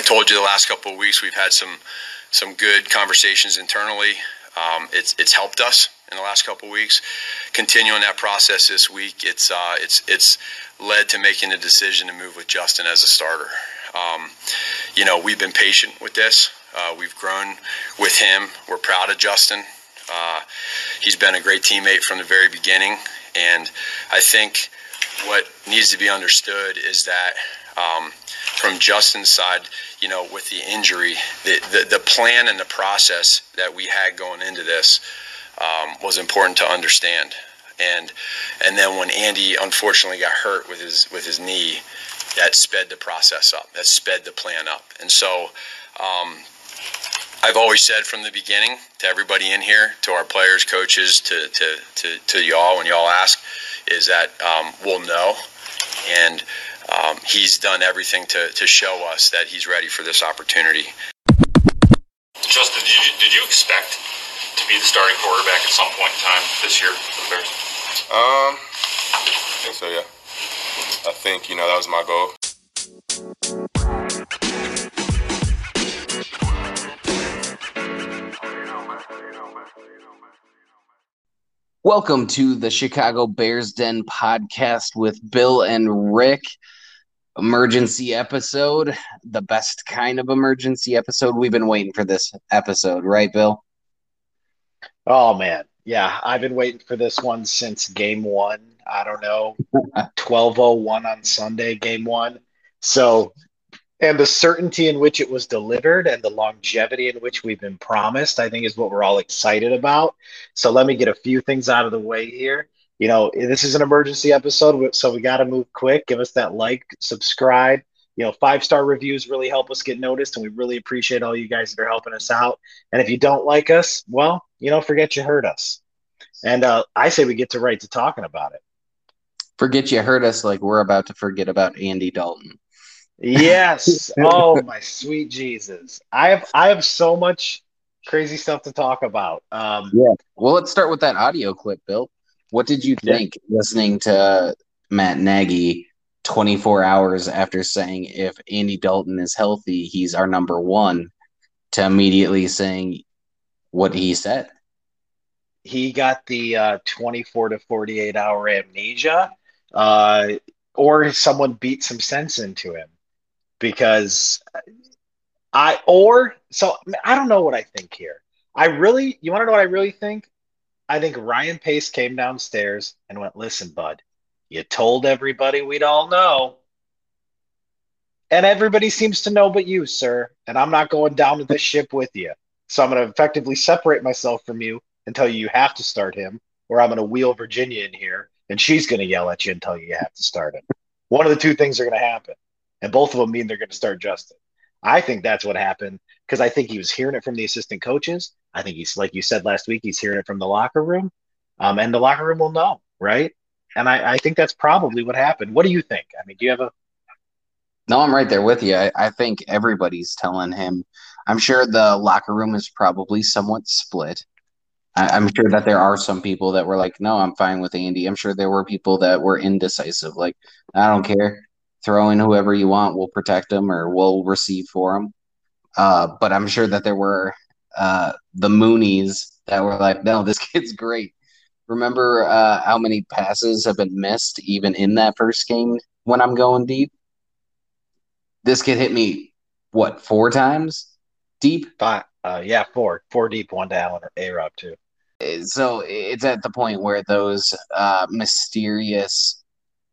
I told you the last couple of weeks we've had some some good conversations internally. Um, it's it's helped us in the last couple of weeks. Continuing that process this week, it's uh, it's it's led to making a decision to move with Justin as a starter. Um, you know, we've been patient with this. Uh, we've grown with him. We're proud of Justin. Uh, he's been a great teammate from the very beginning, and I think what needs to be understood is that um, from Justin's side, you know, with the injury, the, the, the plan and the process that we had going into this um, was important to understand. And and then when Andy unfortunately got hurt with his with his knee, that sped the process up. That sped the plan up. And so um, I've always said from the beginning to everybody in here, to our players, coaches, to to to, to y'all when y'all ask, is that um, we'll know. And um, he's done everything to, to show us that he's ready for this opportunity. Justin, did you, did you expect to be the starting quarterback at some point in time this year for the Bears? Um, I think so, yeah. I think, you know, that was my goal. Welcome to the Chicago Bears Den podcast with Bill and Rick. Emergency episode, the best kind of emergency episode. We've been waiting for this episode, right, Bill? Oh, man. Yeah, I've been waiting for this one since game one. I don't know, 1201 on Sunday, game one. So and the certainty in which it was delivered and the longevity in which we've been promised, I think, is what we're all excited about. So let me get a few things out of the way here. You know, this is an emergency episode, so we got to move quick. Give us that like, subscribe. You know, five star reviews really help us get noticed, and we really appreciate all you guys that are helping us out. And if you don't like us, well, you know, forget you heard us. And uh, I say we get to right to talking about it. Forget you heard us like we're about to forget about Andy Dalton. Yes. oh my sweet Jesus. I have I have so much crazy stuff to talk about. Um, yeah. Well, let's start with that audio clip, Bill. What did you think yeah. listening to Matt Nagy 24 hours after saying if Andy Dalton is healthy, he's our number one, to immediately saying what he said? He got the uh, 24 to 48 hour amnesia, uh, or someone beat some sense into him because I or so I don't know what I think here. I really you want to know what I really think? I think Ryan Pace came downstairs and went, "Listen, bud, you told everybody we'd all know." And everybody seems to know but you, sir. And I'm not going down to this ship with you. So I'm going to effectively separate myself from you and tell you you have to start him, or I'm going to wheel Virginia in here and she's going to yell at you and tell you you have to start him. One of the two things are going to happen and both of them mean they're going to start Justin. I think that's what happened because I think he was hearing it from the assistant coaches. I think he's like you said last week, he's hearing it from the locker room, um, and the locker room will know, right? And I, I, think that's probably what happened. What do you think? I mean, do you have a? No, I'm right there with you. I, I think everybody's telling him. I'm sure the locker room is probably somewhat split. I, am sure that there are some people that were like, "No, I'm fine with Andy." I'm sure there were people that were indecisive, like, "I don't care." Throw in whoever you want. We'll protect them or we'll receive for them. Uh, but I'm sure that there were uh, the Moonies that were like, no, this kid's great. Remember uh, how many passes have been missed even in that first game when I'm going deep? This kid hit me, what, four times deep? Five. Uh, yeah, four. Four deep, one to Allen or A Rob, too. So it's at the point where those uh, mysterious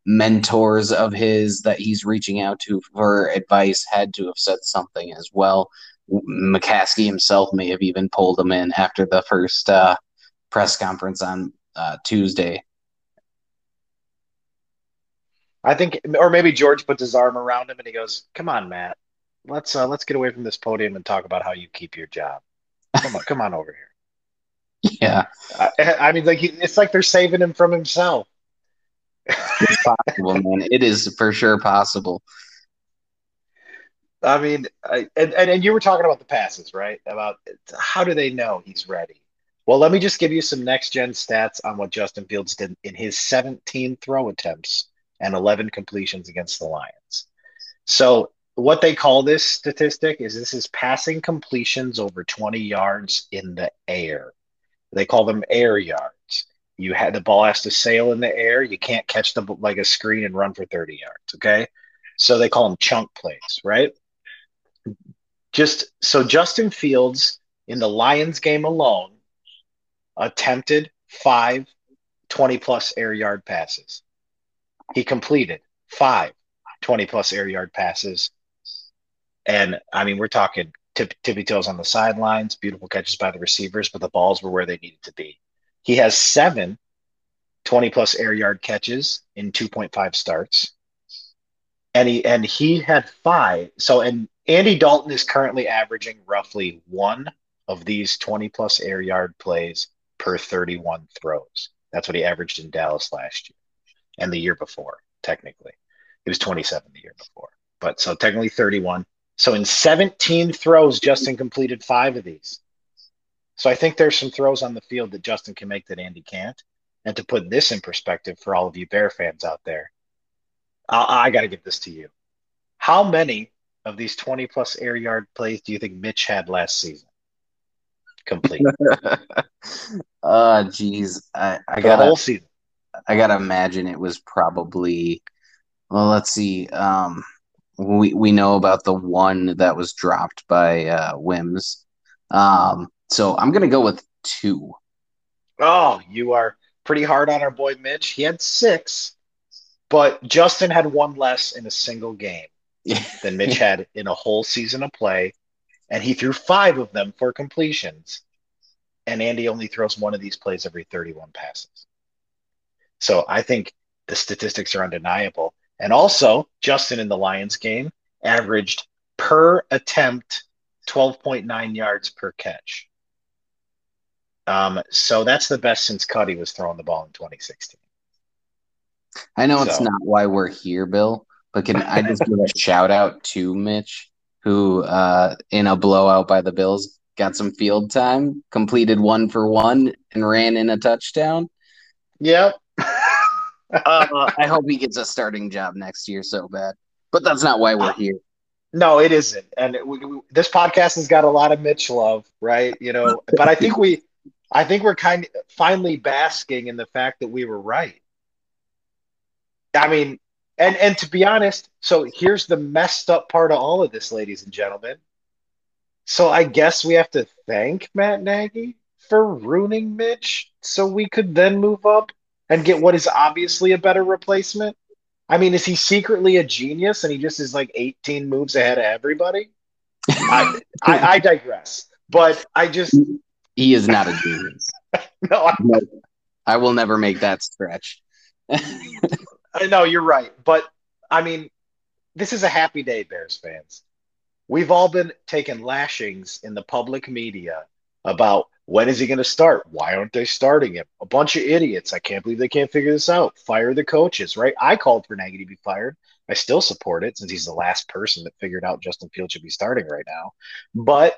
mentors of his that he's reaching out to for advice had to have said something as well. McCaskey himself may have even pulled him in after the first uh, press conference on uh, Tuesday. I think, or maybe George puts his arm around him and he goes, "Come on, Matt, let's uh, let's get away from this podium and talk about how you keep your job. Come on, come on over here." Yeah, I, I mean, like he, it's like they're saving him from himself. It's possible, man. It is for sure possible. I mean, I, and, and you were talking about the passes, right? About how do they know he's ready? Well, let me just give you some next gen stats on what Justin Fields did in his 17 throw attempts and 11 completions against the Lions. So what they call this statistic is this is passing completions over 20 yards in the air. They call them air yards. You had the ball has to sail in the air. You can't catch the like a screen and run for 30 yards. Okay. So they call them chunk plays, right? Just so Justin Fields in the Lions game alone attempted five 20 plus air yard passes. He completed five 20 plus air yard passes. And I mean, we're talking tip, tippy toes on the sidelines, beautiful catches by the receivers, but the balls were where they needed to be. He has seven 20 plus air yard catches in 2.5 starts. And he and he had five. So and Andy Dalton is currently averaging roughly one of these 20 plus air yard plays per 31 throws. That's what he averaged in Dallas last year and the year before, technically. He was 27 the year before. But so technically 31. So in 17 throws, Justin completed five of these. So I think there's some throws on the field that Justin can make that Andy can't. And to put this in perspective for all of you Bear fans out there, I, I got to give this to you. How many of these 20 plus air yard plays do you think Mitch had last season? Complete. uh geez. I, I got got the whole season. I gotta imagine it was probably well let's see. Um we we know about the one that was dropped by uh Wims. Um so I'm gonna go with two. Oh, you are pretty hard on our boy Mitch. He had six, but Justin had one less in a single game than Mitch had in a whole season of play. And he threw five of them for completions. And Andy only throws one of these plays every 31 passes. So I think the statistics are undeniable. And also, Justin in the Lions game averaged per attempt 12.9 yards per catch. Um, so that's the best since Cuddy was throwing the ball in 2016. I know it's not why we're here, Bill, but can I just give a shout out to Mitch, who uh, in a blowout by the Bills got some field time, completed one for one, and ran in a touchdown. Yep. Uh, I hope he gets a starting job next year so bad. But that's not why we're here. No, it isn't. And it, we, we, this podcast has got a lot of Mitch love, right? You know, but I think we, I think we're kind of finally basking in the fact that we were right. I mean, and and to be honest, so here's the messed up part of all of this, ladies and gentlemen. So I guess we have to thank Matt Nagy for ruining Mitch, so we could then move up and get what is obviously a better replacement. I mean, is he secretly a genius and he just is like 18 moves ahead of everybody? I, I, I digress. But I just He is not a genius. no, I, I will never make that stretch. no, you're right. But I mean, this is a happy day, Bears fans. We've all been taking lashings in the public media about when is he going to start? Why aren't they starting him? A bunch of idiots. I can't believe they can't figure this out. Fire the coaches, right? I called for Nagy to be fired. I still support it since he's the last person that figured out Justin Fields should be starting right now. But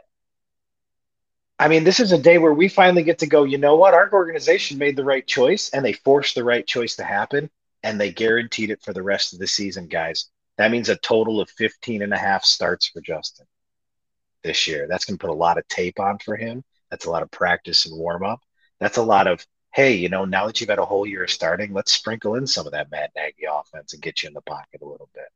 I mean, this is a day where we finally get to go, you know what? Our organization made the right choice and they forced the right choice to happen and they guaranteed it for the rest of the season, guys. That means a total of 15 and a half starts for Justin this year. That's going to put a lot of tape on for him. That's a lot of practice and warm up. That's a lot of, hey, you know, now that you've had a whole year of starting, let's sprinkle in some of that Matt Nagy offense and get you in the pocket a little bit.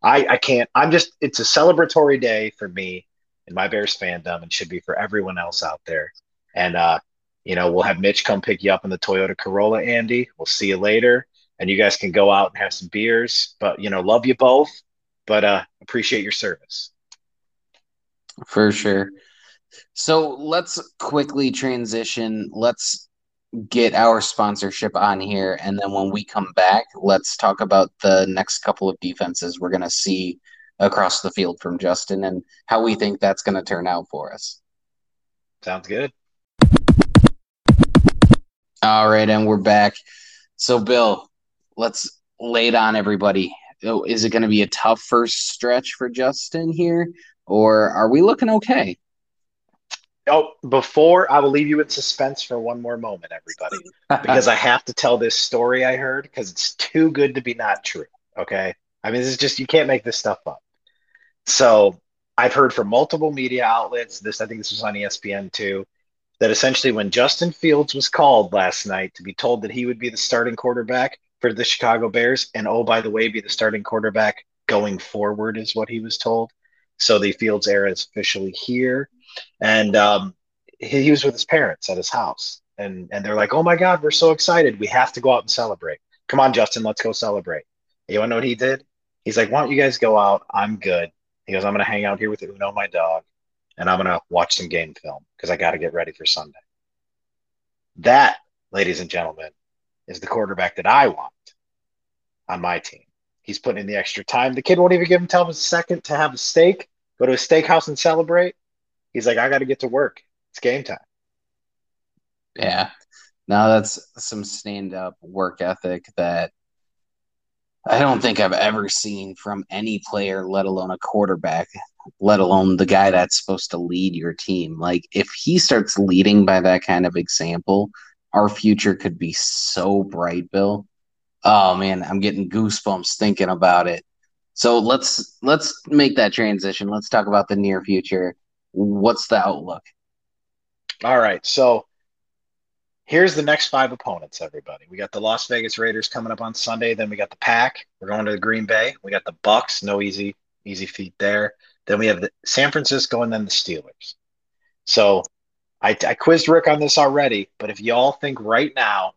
I, I can't, I'm just, it's a celebratory day for me and my Bears fandom and should be for everyone else out there. And, uh, you know, we'll have Mitch come pick you up in the Toyota Corolla, Andy. We'll see you later. And you guys can go out and have some beers. But, you know, love you both, but uh, appreciate your service. For sure. So let's quickly transition. Let's get our sponsorship on here. And then when we come back, let's talk about the next couple of defenses we're going to see across the field from Justin and how we think that's going to turn out for us. Sounds good. All right. And we're back. So, Bill, let's lay it on everybody. Oh, Is it going to be a tough first stretch for Justin here? Or are we looking okay? Oh, before I will leave you in suspense for one more moment, everybody, because I have to tell this story I heard because it's too good to be not true. Okay. I mean, this is just, you can't make this stuff up. So I've heard from multiple media outlets. This I think this was on ESPN too. That essentially, when Justin Fields was called last night to be told that he would be the starting quarterback for the Chicago Bears, and oh by the way, be the starting quarterback going forward, is what he was told. So the Fields era is officially here, and um, he, he was with his parents at his house, and and they're like, "Oh my God, we're so excited! We have to go out and celebrate. Come on, Justin, let's go celebrate." You want to know what he did? He's like, "Why don't you guys go out? I'm good." He goes, "I'm going to hang out here with Uno, my dog, and I'm going to watch some game film because I got to get ready for Sunday." That, ladies and gentlemen, is the quarterback that I want on my team. He's putting in the extra time. The kid won't even give him tell him a second to have a steak, go to a steakhouse and celebrate. He's like, I got to get to work. It's game time. Yeah. Now that's some stand up work ethic that I don't think I've ever seen from any player, let alone a quarterback, let alone the guy that's supposed to lead your team. Like, if he starts leading by that kind of example, our future could be so bright, Bill. Oh man, I'm getting goosebumps thinking about it. So let's let's make that transition. Let's talk about the near future. What's the outlook? All right. So here's the next five opponents, everybody. We got the Las Vegas Raiders coming up on Sunday. Then we got the Pack. We're going to the Green Bay. We got the Bucks. No easy easy feat there. Then we have the San Francisco and then the Steelers. So I, I quizzed Rick on this already, but if y'all think right now,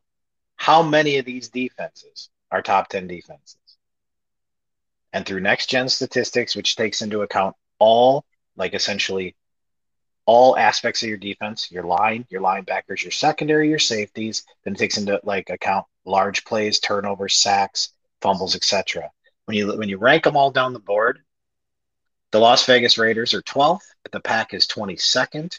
how many of these defenses are top 10 defenses? And through next gen statistics, which takes into account all, like essentially all aspects of your defense, your line, your linebackers, your secondary, your safeties, then it takes into like account large plays, turnovers, sacks, fumbles, etc. When you when you rank them all down the board, the Las Vegas Raiders are 12th, the Pack is 22nd,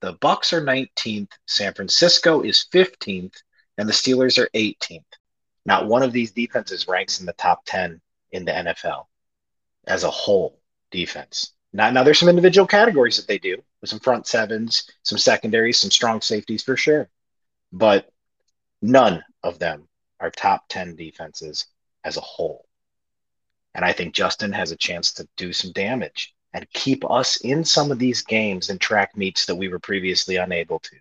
the Bucks are 19th, San Francisco is 15th, and the Steelers are 18th. Not one of these defenses ranks in the top 10 in the NFL as a whole defense. Now, now there's some individual categories that they do with some front sevens, some secondaries, some strong safeties for sure. But none of them are top 10 defenses as a whole. And I think Justin has a chance to do some damage and keep us in some of these games and track meets that we were previously unable to.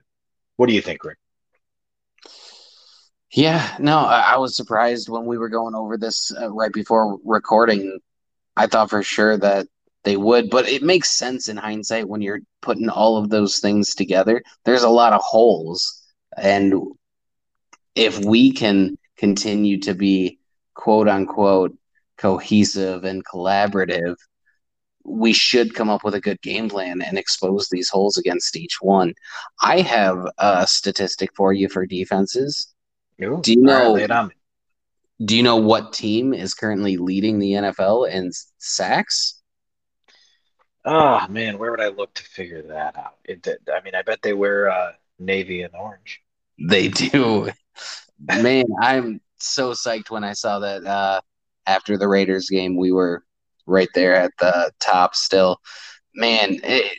What do you think, Rick? Yeah, no, I, was surprised when we were going over this uh, right before recording. I thought for sure that they would, but it makes sense in hindsight when you're putting all of those things together. There's a lot of holes, and if we can continue to be quote unquote cohesive and collaborative, we should come up with a good game plan and expose these holes against each one. I have a statistic for you for defenses. Ooh, Do you know? Right, do you know what team is currently leading the NFL in sacks? Oh man, where would I look to figure that out? It, I mean, I bet they wear uh, navy and orange. They do. Man, I'm so psyched when I saw that uh, after the Raiders game. We were right there at the top still. Man, it,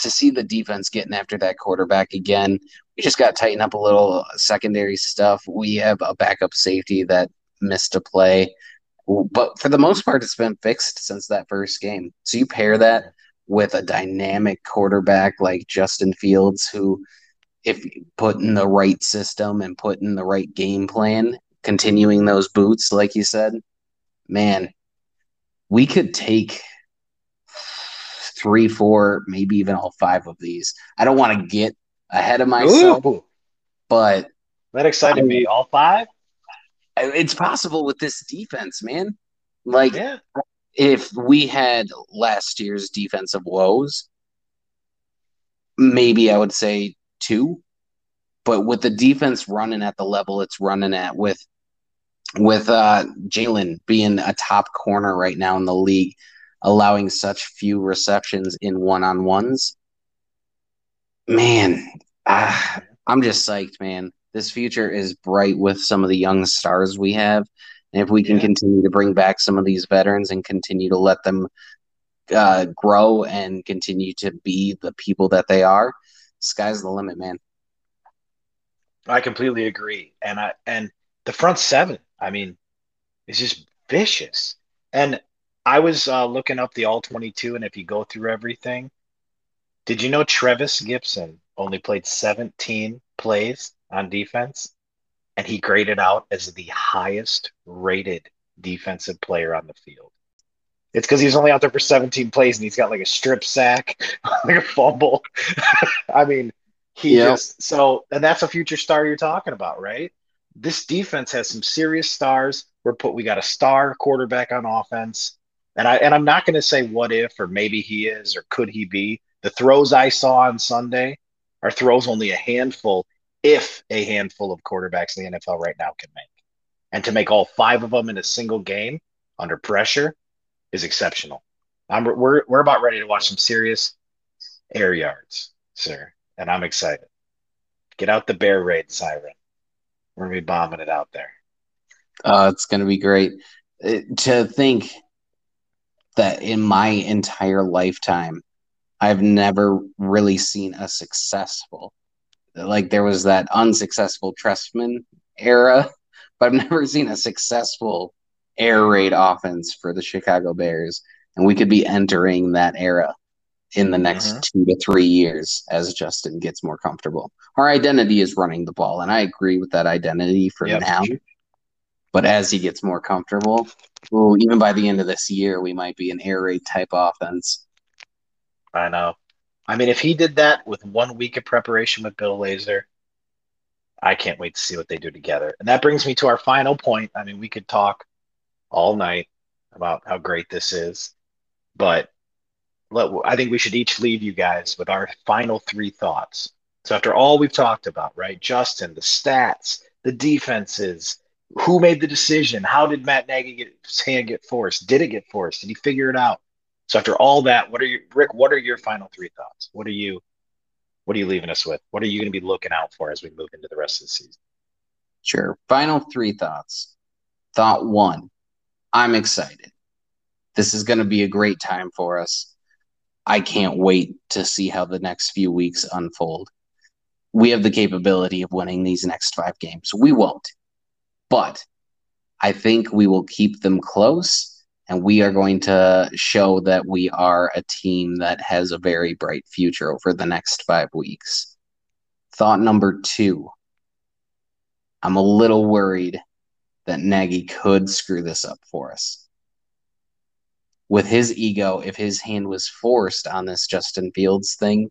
to see the defense getting after that quarterback again, we just got to tighten up a little secondary stuff. We have a backup safety that missed a play, but for the most part, it's been fixed since that first game. So you pair that with a dynamic quarterback like Justin Fields, who, if put in the right system and put in the right game plan, continuing those boots, like you said, man, we could take three, four, maybe even all five of these. I don't want to get ahead of myself, Ooh, but that excited me. All five? it's possible with this defense, man. Like, Yeah. If we had last year's defensive woes, maybe I would say two. But with the defense running at the level it's running at, with with uh, Jalen being a top corner right now in the league, allowing such few receptions in one on ones, man, ah, I'm just psyched, man. This future is bright with some of the young stars we have. And if we can Yeah. continue to bring back some of these veterans and continue to let them uh, grow and continue to be the people that they are, sky's the limit, man. I completely agree. And I and the front seven, I mean, is just vicious. And I was uh, looking up the all 22, and if you go through everything, did you know Trevis Gipson only played 17 plays on defense, and he graded out as the highest rated defensive player on the field? It's because he's only out there for 17 plays and he's got like a strip sack, like a fumble. I mean, he yep. just so, and that's a future star you're talking about, right? This defense has some serious stars. We're put, we got a star quarterback on offense, and I and I'm not going to say what if or maybe he is or could he be. The throws I saw on Sunday are throws only a handful, if a handful of quarterbacks in the NFL right now can make, and to make all five of them in a single game under pressure is exceptional. I'm, we're, we're about ready to watch some serious air yards, sir. And I'm excited. Get out the bear raid siren. We're going to be bombing it out there. Uh, it's going to be great. It, uh, to think that in my entire lifetime, I've never really seen a successful, like there was that unsuccessful Trestman era, but I've never seen a successful air raid offense for the Chicago Bears, and we could be entering that era in the next mm-hmm. two to three years as Justin gets more comfortable. Our identity is running the ball, and I agree with that identity for yep. now. But as he gets more comfortable, well, even by the end of this year, we might be an air raid type offense. I know. I mean, if he did that with one week of preparation with Bill Lazor, I can't wait to see what they do together. And that brings me to our final point. I mean, we could talk all night about how great this is. But let, I think we should each leave you guys with our final three thoughts. So after all we've talked about, right? Justin, the stats, the defenses, who made the decision? How did Matt Nagy get his hand get forced? Did it get forced? Did he figure it out? So after all that, what are you, Rick? What are your final three thoughts? What are you, what are you leaving us with? What are you going to be looking out for as we move into the rest of the season? Sure. Final three thoughts. Thought one: I'm excited. This is going to be a great time for us. I can't wait to see how the next few weeks unfold. We have the capability of winning these next five games. We won't, but I think we will keep them close and we are going to show that we are a team that has a very bright future over the next five weeks. Thought number two I'm a little worried that Nagy could screw this up for us. With his ego, if his hand was forced on this Justin Fields thing,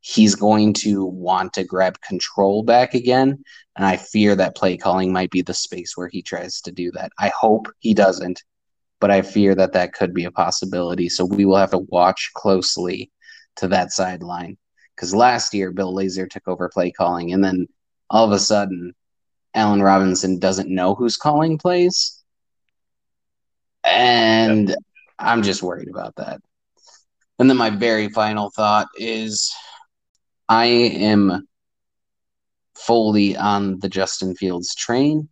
he's going to want to grab control back again. And I fear that play calling might be the space where he tries to do that. I hope he doesn't, but I fear that that could be a possibility. So we will have to watch closely to that sideline. Because last year, Bill Lazor took over play calling, and then all of a sudden, Allen Robinson doesn't know who's calling plays. And yep. I'm just worried about that. And then my very final thought is I am fully on the Justin Fields train,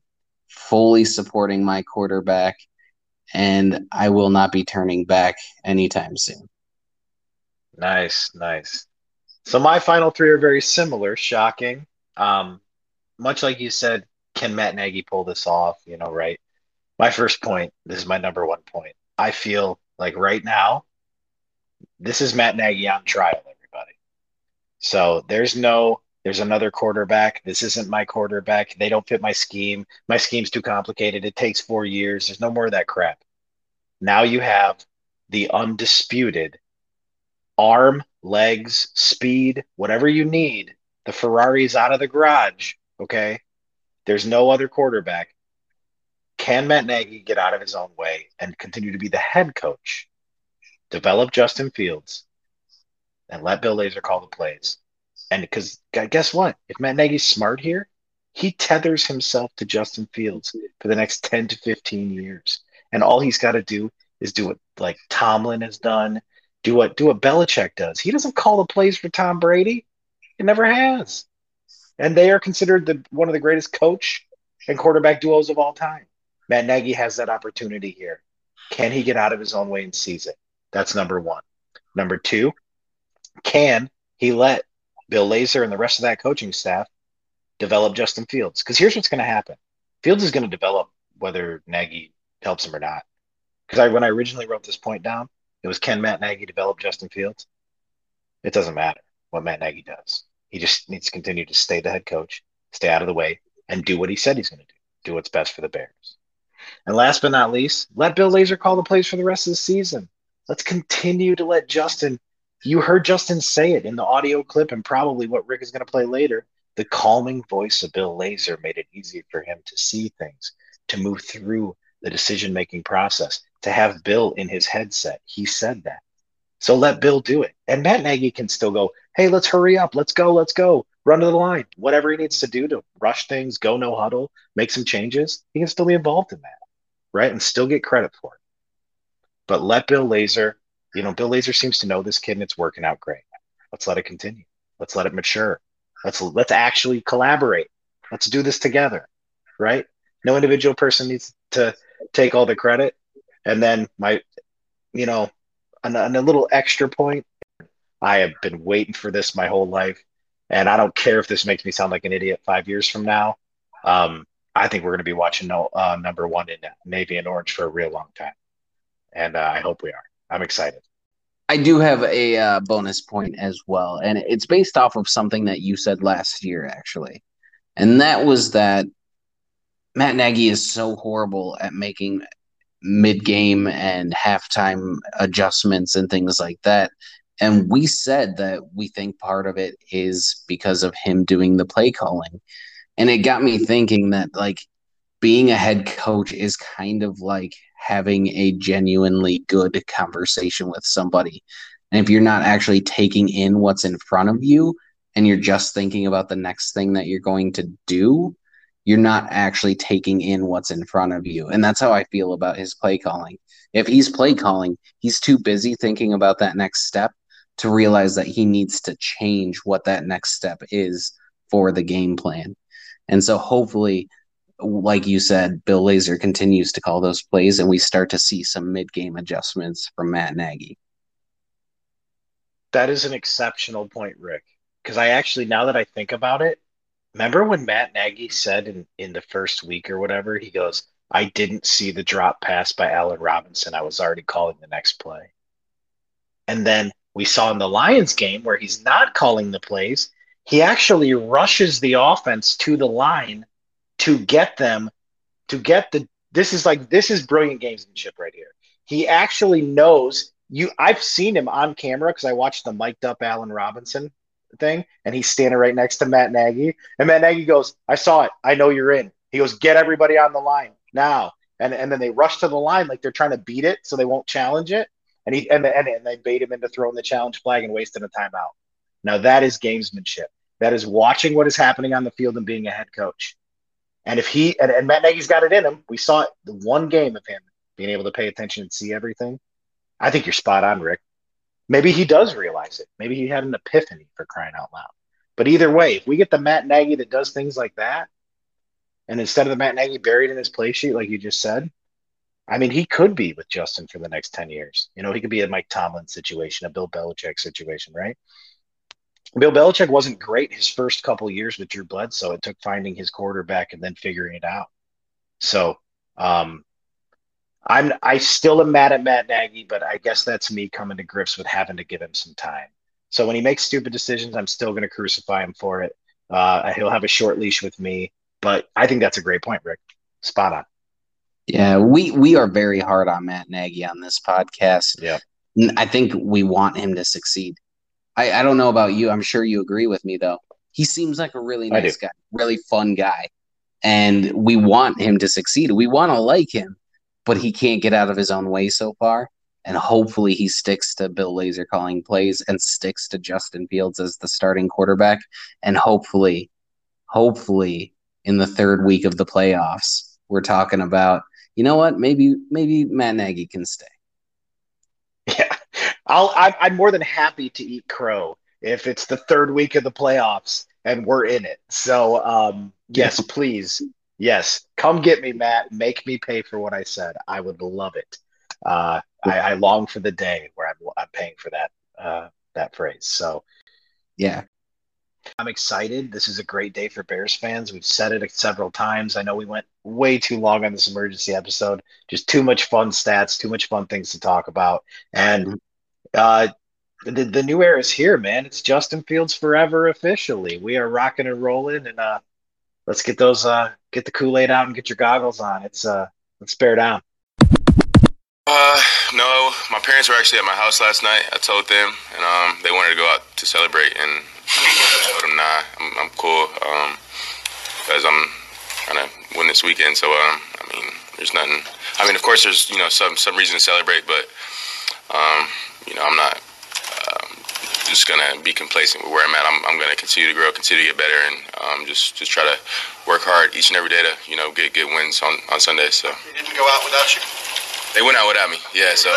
fully supporting my quarterback, and I will not be turning back anytime soon. Nice, nice. So my final three are very similar, shocking. Um, much like you said, can Matt Nagy pull this off? You know, right? My first point, this is my number one point. I feel like right now, this is Matt Nagy on trial, everybody. So there's no, there's another quarterback. This isn't my quarterback. They don't fit my scheme. My scheme's too complicated. It takes four years. There's no more of that crap. Now you have the undisputed arm, legs, speed, whatever you need. The Ferrari's out of the garage. Okay. There's no other quarterback. Can Matt Nagy get out of his own way and continue to be the head coach? Develop Justin Fields and let Bill Lazor call the plays. And because guess what? If Matt Nagy's smart here, he tethers himself to Justin Fields for the next 10 to 15 years. And all he's got to do is do what like Tomlin has done, do what do what Belichick does. He doesn't call the plays for Tom Brady. He never has and they are considered the one of the greatest coach and quarterback duos of all time. Matt Nagy has that opportunity here. Can he get out of his own way and seize it? That's number one. Number two, can he let Bill Lazor and the rest of that coaching staff develop Justin Fields? Because here's what's going to happen Fields is going to develop whether Nagy helps him or not. Because I when I originally wrote this point down, it was can Matt Nagy develop Justin Fields? It doesn't matter what Matt Nagy does. He just needs to continue to stay the head coach, stay out of the way, and do what he said he's going to do. Do what's best for the Bears. And last but not least, let Bill Lazor call the plays for the rest of the season. Let's continue to let Justin. You heard Justin say it in the audio clip, and probably what Rick is going to play later. The calming voice of Bill Lazor made it easy for him to see things, to move through the decision making process, to have Bill in his headset. He said that. So let Bill do it. And Matt Nagy can still go, hey, let's hurry up. Let's go. Let's go. Run to the line. Whatever he needs to do to rush things, go no huddle, make some changes, he can still be involved in that, right? And still get credit for it. But let Bill Lazor, you know, Bill Lazor seems to know this kid and it's working out great. Let's let it continue. Let's let it mature. Let's let's actually collaborate. Let's do this together, right? No individual person needs to take all the credit. And then my, you know, on a little extra point, I have been waiting for this my whole life, and I don't care if this makes me sound like an idiot five years from now. Um, I think we're going to be watching no, uh, number one in navy and orange for a real long time, and uh, I hope we are. I'm excited. I do have a uh, bonus point as well, and it's based off of something that you said last year, actually, and that was that Matt Nagy is so horrible at making mid-game and halftime adjustments and things like that and we said that we think part of it is because of him doing the play calling. And it got me thinking that, like, being a head coach is kind of like having a genuinely good conversation with somebody. And if you're not actually taking in what's in front of you and you're just thinking about the next thing that you're going to do, you're not actually taking in what's in front of you. And that's how I feel about his play calling. If he's play calling, he's too busy thinking about that next step to realize that he needs to change what that next step is for the game plan. And so hopefully, like you said, Bill Lazor continues to call those plays and we start to see some mid game adjustments from Matt Nagy. That is an exceptional point, Rick. Because I actually, now that I think about it, remember when Matt Nagy said in, in the first week or whatever, he goes, I didn't see the drop pass by Allen Robinson. I was already calling the next play. And then we saw in the Lions game where he's not calling the plays, he actually rushes the offense to the line to get them to get the this is like this is brilliant gamesmanship right here. He actually knows you I've seen him on camera because I watched the mic'd up Allen Robinson thing and he's standing right next to Matt Nagy. And Matt Nagy goes, I saw it. I know you're in. He goes, get everybody on the line now. And, and then they rush to the line like they're trying to beat it so they won't challenge it and he and, and, and they bait him into throwing the challenge flag and wasting a timeout. Now that is gamesmanship. That is watching what is happening on the field and being a head coach. And if he and, and Matt Nagy's got it in him, we saw it the one game of him being able to pay attention and see everything. I think you're spot on, Rick. Maybe he does realize it. Maybe he had an epiphany for crying out loud. But either way, if we get the Matt Nagy that does things like that, and instead of the Matt Nagy buried in his play sheet, like you just said, I mean, he could be with Justin for the next 10 years. You know, he could be a Mike Tomlin situation, a Bill Belichick situation, right? Bill Belichick wasn't great his first couple years with Drew Bledsoe. It took finding his quarterback and then figuring it out. So, um, I'm I still am mad at Matt Nagy, but I guess that's me coming to grips with having to give him some time. So when he makes stupid decisions, I'm still going to crucify him for it. Uh, he'll have a short leash with me, but I think that's a great point, Rick. Spot on. Yeah, we we are very hard on Matt Nagy on this podcast. Yeah. I think we want him to succeed. I, I don't know about you. I'm sure you agree with me though. He seems like a really nice guy, really fun guy. And we want him to succeed. We want to like him, but he can't get out of his own way so far. And hopefully he sticks to Bill Lazor calling plays and sticks to Justin Fields as the starting quarterback. And hopefully, hopefully in the third week of the playoffs, we're talking about you know what? Maybe maybe Matt Nagy can stay. I'll. I'm, I'm more than happy to eat crow if it's the third week of the playoffs and we're in it. So um, yes, please, yes, come get me, Matt. Make me pay for what I said. I would love it. Uh, I, I long for the day where I'm, I'm paying for that uh, that phrase. So yeah. I'm excited. This is a great day for Bears fans. We've said it several times. I know we went way too long on this emergency episode. Just too much fun stats, too much fun things to talk about. And uh, the, the new era is here, man. It's Justin Fields forever officially. We are rocking and rolling, and uh, let's get those uh, get the Kool Aid out and get your goggles on. It's uh, let's bear down. Uh, no, my parents were actually at my house last night. I told them, and um, they wanted to go out to celebrate, and I told them, nah, I'm, I'm cool, um, because I'm kind of win this weekend. So, um, I mean, there's nothing. I mean, of course, there's you know some some reason to celebrate, but um, you know, I'm not um, just gonna be complacent with where I'm at. I'm, I'm gonna continue to grow, continue to get better, and um, just just try to work hard each and every day to you know get get wins on on Sundays. So They didn't go out without you? they went out without me. Yeah, so.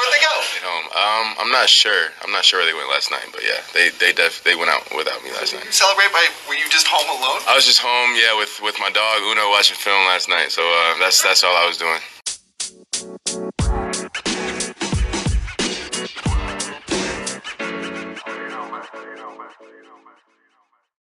Where'd they go? at home. Um, I'm not sure. I'm not sure where they went last night, but yeah, they they def they went out without me last Did night. you celebrate by, were you just home alone? I was just home, yeah, with with my dog Uno watching film last night. So uh, that's that's all I was doing.